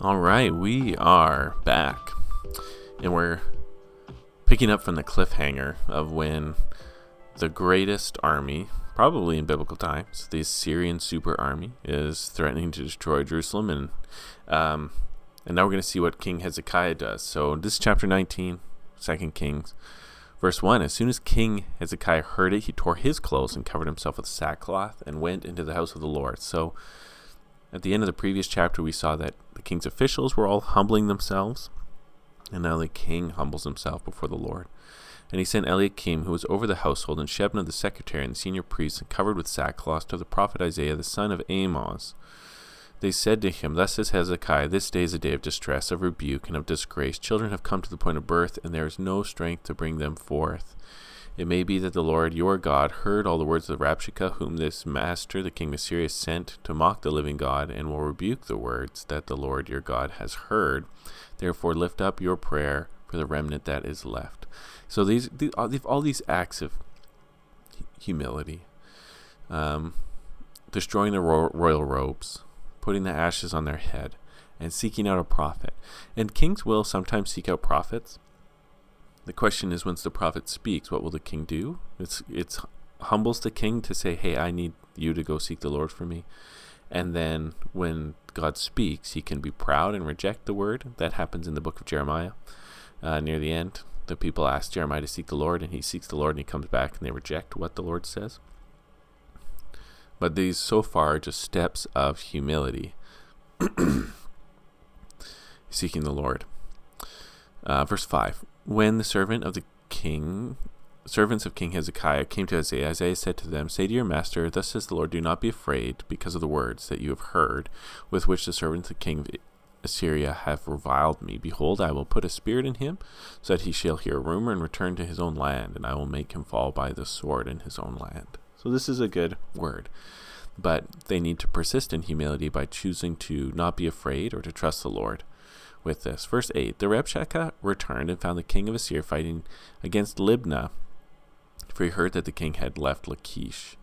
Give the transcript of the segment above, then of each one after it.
All right, we are back. And we're picking up from the cliffhanger of when the greatest army, probably in biblical times, the Assyrian super army, is threatening to destroy Jerusalem. And, um, and now we're going to see what King Hezekiah does. So this is chapter 19, 2 Kings. Verse 1 As soon as King Hezekiah heard it, he tore his clothes and covered himself with sackcloth and went into the house of the Lord. So at the end of the previous chapter, we saw that the king's officials were all humbling themselves, and now the king humbles himself before the Lord. And he sent Eliakim, who was over the household, and Shebna the secretary, and the senior priests, and covered with sackcloth, to the prophet Isaiah the son of Amoz. They said to him, Thus says Hezekiah, This day is a day of distress, of rebuke, and of disgrace. Children have come to the point of birth, and there is no strength to bring them forth. It may be that the Lord your God heard all the words of Rabshakeh, whom this master, the king of Assyria, sent to mock the living God, and will rebuke the words that the Lord your God has heard. Therefore, lift up your prayer for the remnant that is left. So these, these all these acts of humility, um, destroying the royal robes, putting the ashes on their head, and seeking out a prophet. And kings will sometimes seek out prophets the question is, once the prophet speaks, what will the king do? It's it's humbles the king to say, "Hey, I need you to go seek the Lord for me." And then when God speaks, he can be proud and reject the word. That happens in the book of Jeremiah. Uh, near the end, the people ask Jeremiah to seek the Lord, and he seeks the Lord, and he comes back, and they reject what the Lord says. But these so far are just steps of humility, seeking the Lord. Uh, verse 5 when the servant of the king, servants of King Hezekiah came to Isaiah, Isaiah said to them, Say to your master, Thus says the Lord, Do not be afraid because of the words that you have heard, with which the servants of the king of Assyria have reviled me. Behold, I will put a spirit in him, so that he shall hear a rumor and return to his own land, and I will make him fall by the sword in his own land. So this is a good word. But they need to persist in humility by choosing to not be afraid or to trust the Lord with this. Verse 8 The Rabshakeh returned and found the king of Assyria fighting against Libnah, for he heard that the king had left Lachish.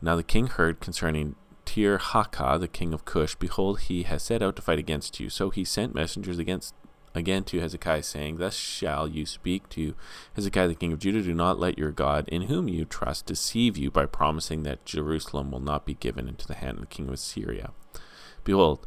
Now the king heard concerning Tirhakah, the king of Cush, Behold, he has set out to fight against you. So he sent messengers against again to Hezekiah, saying, Thus shall you speak to Hezekiah the king of Judah, Do not let your God, in whom you trust, deceive you by promising that Jerusalem will not be given into the hand of the king of Assyria. Behold,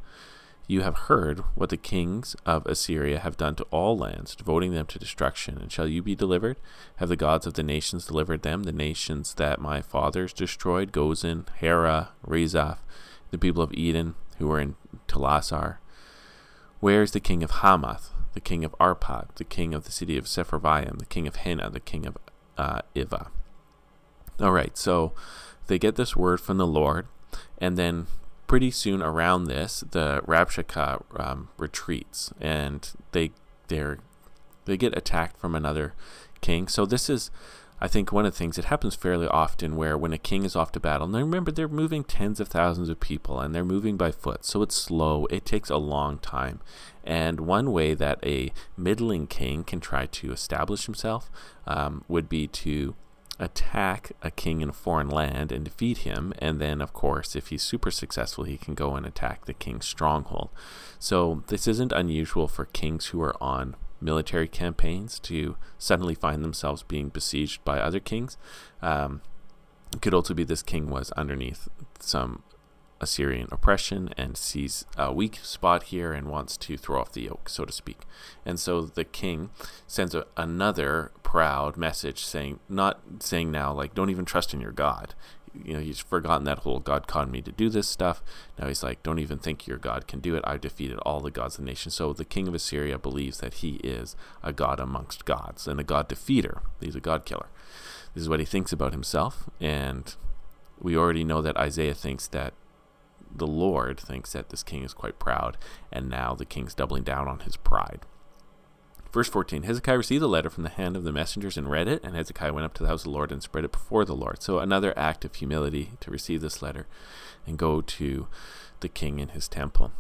you have heard what the kings of Assyria have done to all lands, devoting them to destruction. And shall you be delivered? Have the gods of the nations delivered them? The nations that my fathers destroyed, Gozan, Hara, Rezeph, the people of Eden who were in Telassar. Where is the king of Hamath, the king of Arpad, the king of the city of Sepharvaim, the king of Hena, the king of uh, Ivvah? All right, so they get this word from the Lord, and then pretty soon around this, the Rabshakeh um, retreats and they they they get attacked from another king. So this is, I think, one of the things. It happens fairly often where when a king is off to battle, and remember they're moving tens of thousands of people and they're moving by foot, so it's slow. It takes a long time. And one way that a middling king can try to establish himself um, would be to attack a king in a foreign land and defeat him. And then, of course, if he's super successful, he can go and attack the king's stronghold. So, this isn't unusual for kings who are on military campaigns to suddenly find themselves being besieged by other kings. Um, it could also be this king was underneath some Assyrian oppression and sees a weak spot here and wants to throw off the yoke, so to speak. And so the king sends a, another proud message saying, not saying now, like, don't even trust in your God. You know, he's forgotten that whole God called me to do this stuff. Now he's like, don't even think your God can do it. I've defeated all the gods of the nation. So the king of Assyria believes that he is a God amongst gods and a God defeater. He's a God killer. This is what he thinks about himself. And we already know that Isaiah thinks that the Lord thinks that this king is quite proud, and now the king's doubling down on his pride. Verse 14 Hezekiah received the letter from the hand of the messengers and read it, and Hezekiah went up to the house of the Lord and spread it before the Lord. So, another act of humility to receive this letter and go to the king in his temple.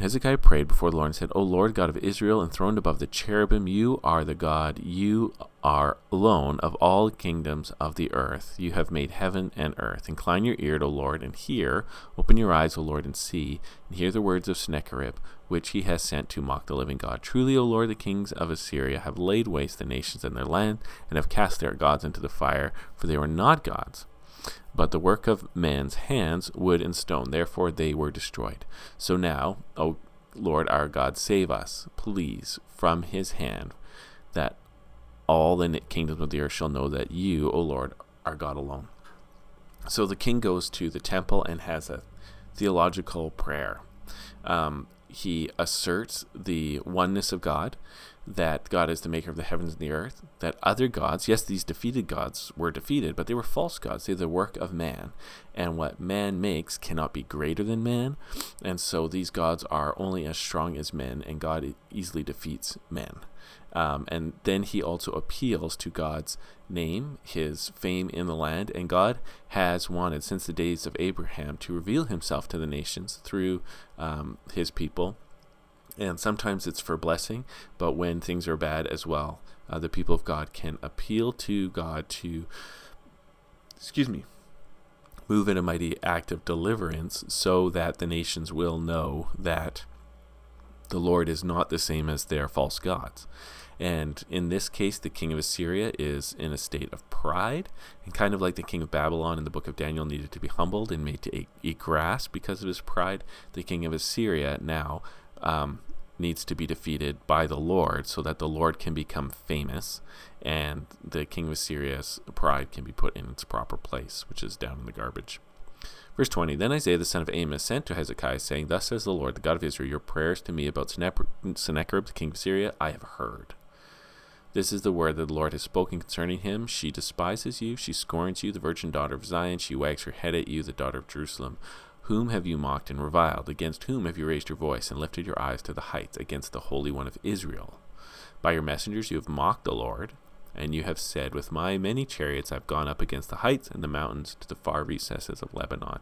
Hezekiah prayed before the Lord and said, O Lord God of Israel, enthroned above the cherubim, you are the God. You are alone of all kingdoms of the earth. You have made heaven and earth. Incline your ear, O Lord, and hear. Open your eyes, O Lord, and see, and hear the words of Sennacherib, which he has sent to mock the living God. Truly, O Lord, the kings of Assyria have laid waste the nations and their land, and have cast their gods into the fire, for they were not gods but the work of man's hands, wood and stone. Therefore they were destroyed. So now, O Lord our God, save us, please, from his hand, that all the kingdoms of the earth shall know that you, O Lord, are God alone. So the king goes to the temple and has a theological prayer. Um, he asserts the oneness of God that God is the maker of the heavens and the earth, that other gods, yes, these defeated gods were defeated, but they were false gods. They're the work of man. And what man makes cannot be greater than man. And so these gods are only as strong as men, and God easily defeats men. Um, and then he also appeals to God's name, his fame in the land, and God has wanted since the days of Abraham to reveal himself to the nations through um, his people and sometimes it's for blessing, but when things are bad as well, uh, the people of God can appeal to God to, excuse me, move in a mighty act of deliverance so that the nations will know that the Lord is not the same as their false gods. And in this case, the king of Assyria is in a state of pride, and kind of like the king of Babylon in the book of Daniel needed to be humbled and made to eat grass because of his pride. The king of Assyria now um, needs to be defeated by the Lord so that the Lord can become famous and the king of Assyria's pride can be put in its proper place, which is down in the garbage. Verse 20 Then Isaiah the son of Amoz sent to Hezekiah, saying, Thus says the Lord, the God of Israel, your prayers to me about Sennacherib, the king of Syria, I have heard. This is the word that the Lord has spoken concerning him. She despises you, she scorns you, the virgin daughter of Zion, she wags her head at you, the daughter of Jerusalem. Whom have you mocked and reviled? Against whom have you raised your voice and lifted your eyes to the heights? Against the Holy One of Israel. By your messengers you have mocked the Lord, and you have said, With my many chariots I have gone up against the heights and the mountains to the far recesses of Lebanon.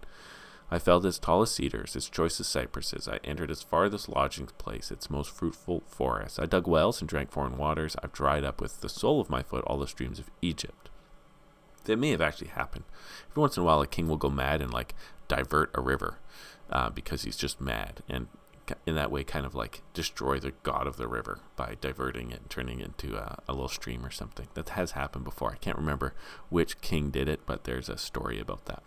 I felled its tallest cedars, its choicest cypresses. I entered its farthest lodging place, its most fruitful forests. I dug wells and drank foreign waters. I've dried up with the sole of my foot all the streams of Egypt. That may have actually happened. Every once in a while, a king will go mad and like divert a river uh, because he's just mad and in that way kind of like destroy the god of the river by diverting it and turning it into a, a, little stream or something. That has happened before. I can't remember which king did it but there's a story about that.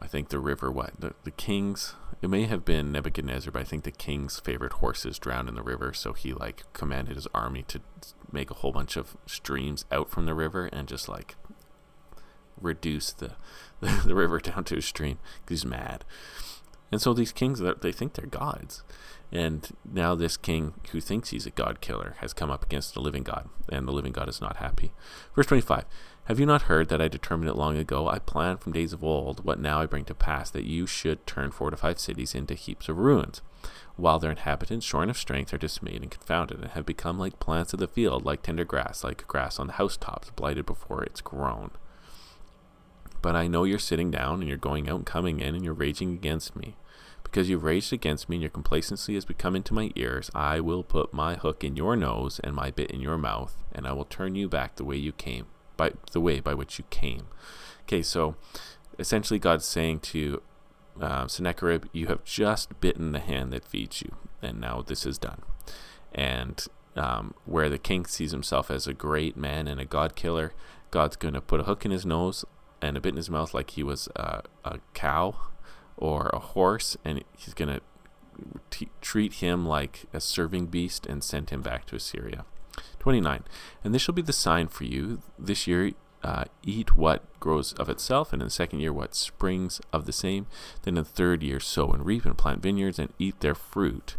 I think the river what the, the king's it may have been nebuchadnezzar but i think the king's favorite horses drowned in the river. So he like commanded his army to make a whole bunch of streams out from the river and just like reduce the, the, the river down to a stream he's mad. And so these kings, they think they're gods. And now this king who thinks he's a god killer has come up against the living God, and the living God is not happy. Verse 25 Have you not heard that I determined it long ago? I planned from days of old what now I bring to pass, that you should turn fortified cities into heaps of ruins, while their inhabitants, shorn of strength, are dismayed and confounded, and have become like plants of the field, like tender grass, like grass on the housetops, blighted before it's grown. But I know you're sitting down and you're going out and coming in and you're raging against me. Because you've raged against me and your complacency has become into my ears, I will put my hook in your nose and my bit in your mouth, and I will turn you back the way you came, by the way by which you came. Okay, so essentially God's saying to uh, Sennacherib, you have just bitten the hand that feeds you, and now this is done. And um, where the king sees himself as a great man and a god killer, God's going to put a hook in his nose and a bit in his mouth like he was uh, a cow or a horse, and he's going to t- treat him like a serving beast and send him back to Assyria. 29. And this shall be the sign for you. This year uh, eat what grows of itself, and in the second year what springs of the same. Then in the third year sow and reap and plant vineyards and eat their fruit.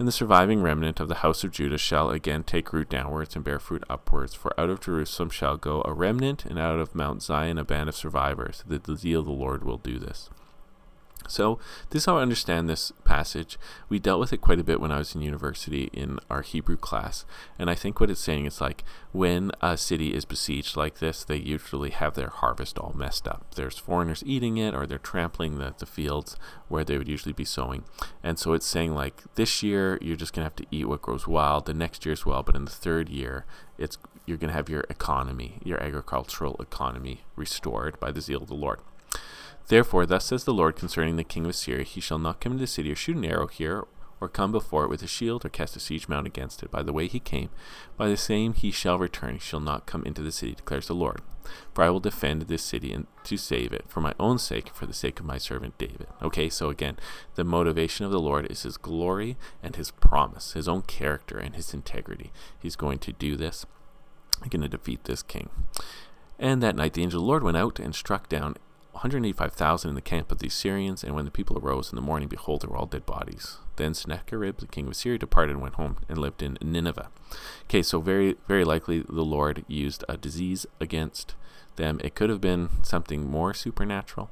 And the surviving remnant of the house of Judah shall again take root downwards and bear fruit upwards. For out of Jerusalem shall go a remnant, and out of Mount Zion a band of survivors. The, the zeal of the Lord will do this. So, this is how I understand this passage. We dealt with it quite a bit when I was in university in our Hebrew class. And I think what it's saying is like when a city is besieged like this, they usually have their harvest all messed up. There's foreigners eating it or they're trampling the, the fields where they would usually be sowing. And so it's saying like this year you're just going to have to eat what grows wild, the next year as well. But in the third year, it's you're going to have your economy, your agricultural economy restored by the zeal of the Lord. Therefore, thus says the Lord concerning the king of Assyria He shall not come into the city or shoot an arrow here, or come before it with a shield, or cast a siege mount against it. By the way he came, by the same he shall return. He shall not come into the city, declares the Lord. For I will defend this city and to save it, for my own sake, and for the sake of my servant David. Okay, so again, the motivation of the Lord is his glory and his promise, his own character and his integrity. He's going to do this. He's going to defeat this king. And that night the angel of the Lord went out and struck down 185,000 in the camp of the Assyrians, and when the people arose in the morning, behold, they were all dead bodies. Then Sennacherib, the king of Assyria, departed and went home and lived in Nineveh. Okay, so very, very likely the Lord used a disease against them. It could have been something more supernatural,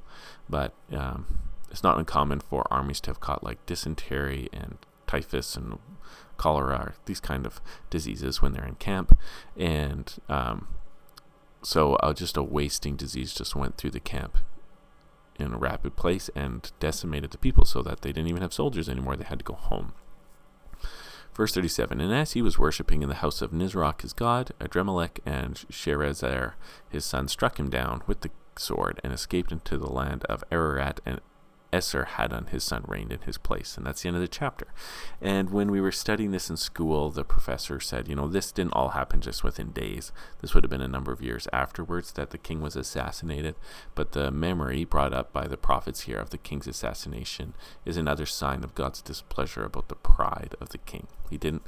but um, it's not uncommon for armies to have caught like dysentery and typhus and cholera, these kind of diseases when they're in camp. And um, so uh, just a wasting disease just went through the camp in a rapid place and decimated the people so that they didn't even have soldiers anymore. They had to go home. Verse 37 And as he was worshipping in the house of Nisroch his god, Adrammelech and Sharezer his son struck him down with the sword and escaped into the land of Ararat and Esarhaddon, his son, reigned in his place. And that's the end of the chapter. And when we were studying this in school, the professor said, you know, this didn't all happen just within days. This would have been a number of years afterwards that the king was assassinated. But the memory brought up by the prophets here of the king's assassination is another sign of God's displeasure about the pride of the king. He didn't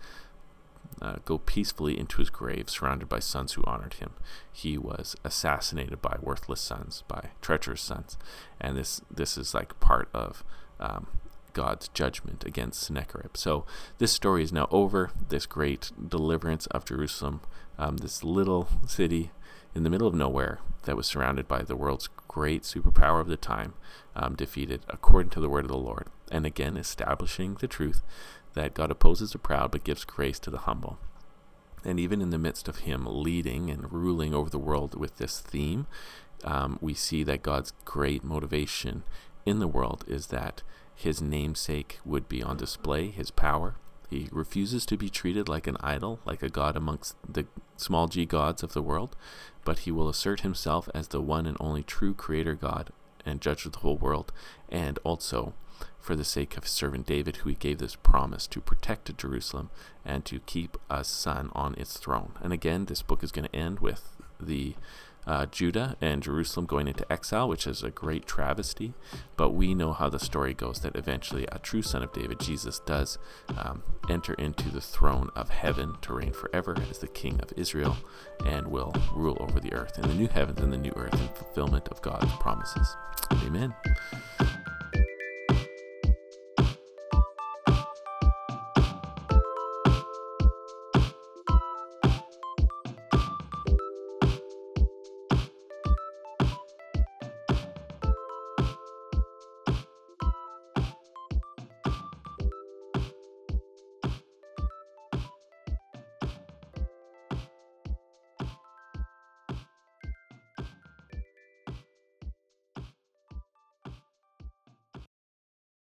uh, go peacefully into his grave, surrounded by sons who honored him. He was assassinated by worthless sons, by treacherous sons, and this this is like part of um, God's judgment against Sennacherib. So this story is now over. This great deliverance of Jerusalem, um, this little city in the middle of nowhere that was surrounded by the world's great superpower of the time, um, defeated according to the word of the Lord, and again establishing the truth that God opposes the proud but gives grace to the humble. And even in the midst of him leading and ruling over the world with this theme, um, we see that God's great motivation in the world is that his namesake would be on display, his power. He refuses to be treated like an idol, like a god amongst the small g gods of the world, but he will assert himself as the one and only true creator God and judge of the whole world, and also for the sake of his servant David, who he gave this promise to protect Jerusalem and to keep a son on its throne. And again, this book is going to end with the uh, Judah and Jerusalem going into exile, which is a great travesty. But we know how the story goes that eventually a true son of David, Jesus, does um, enter into the throne of heaven to reign forever as the king of Israel and will rule over the earth in the new heavens and the new earth in fulfillment of God's promises. Amen.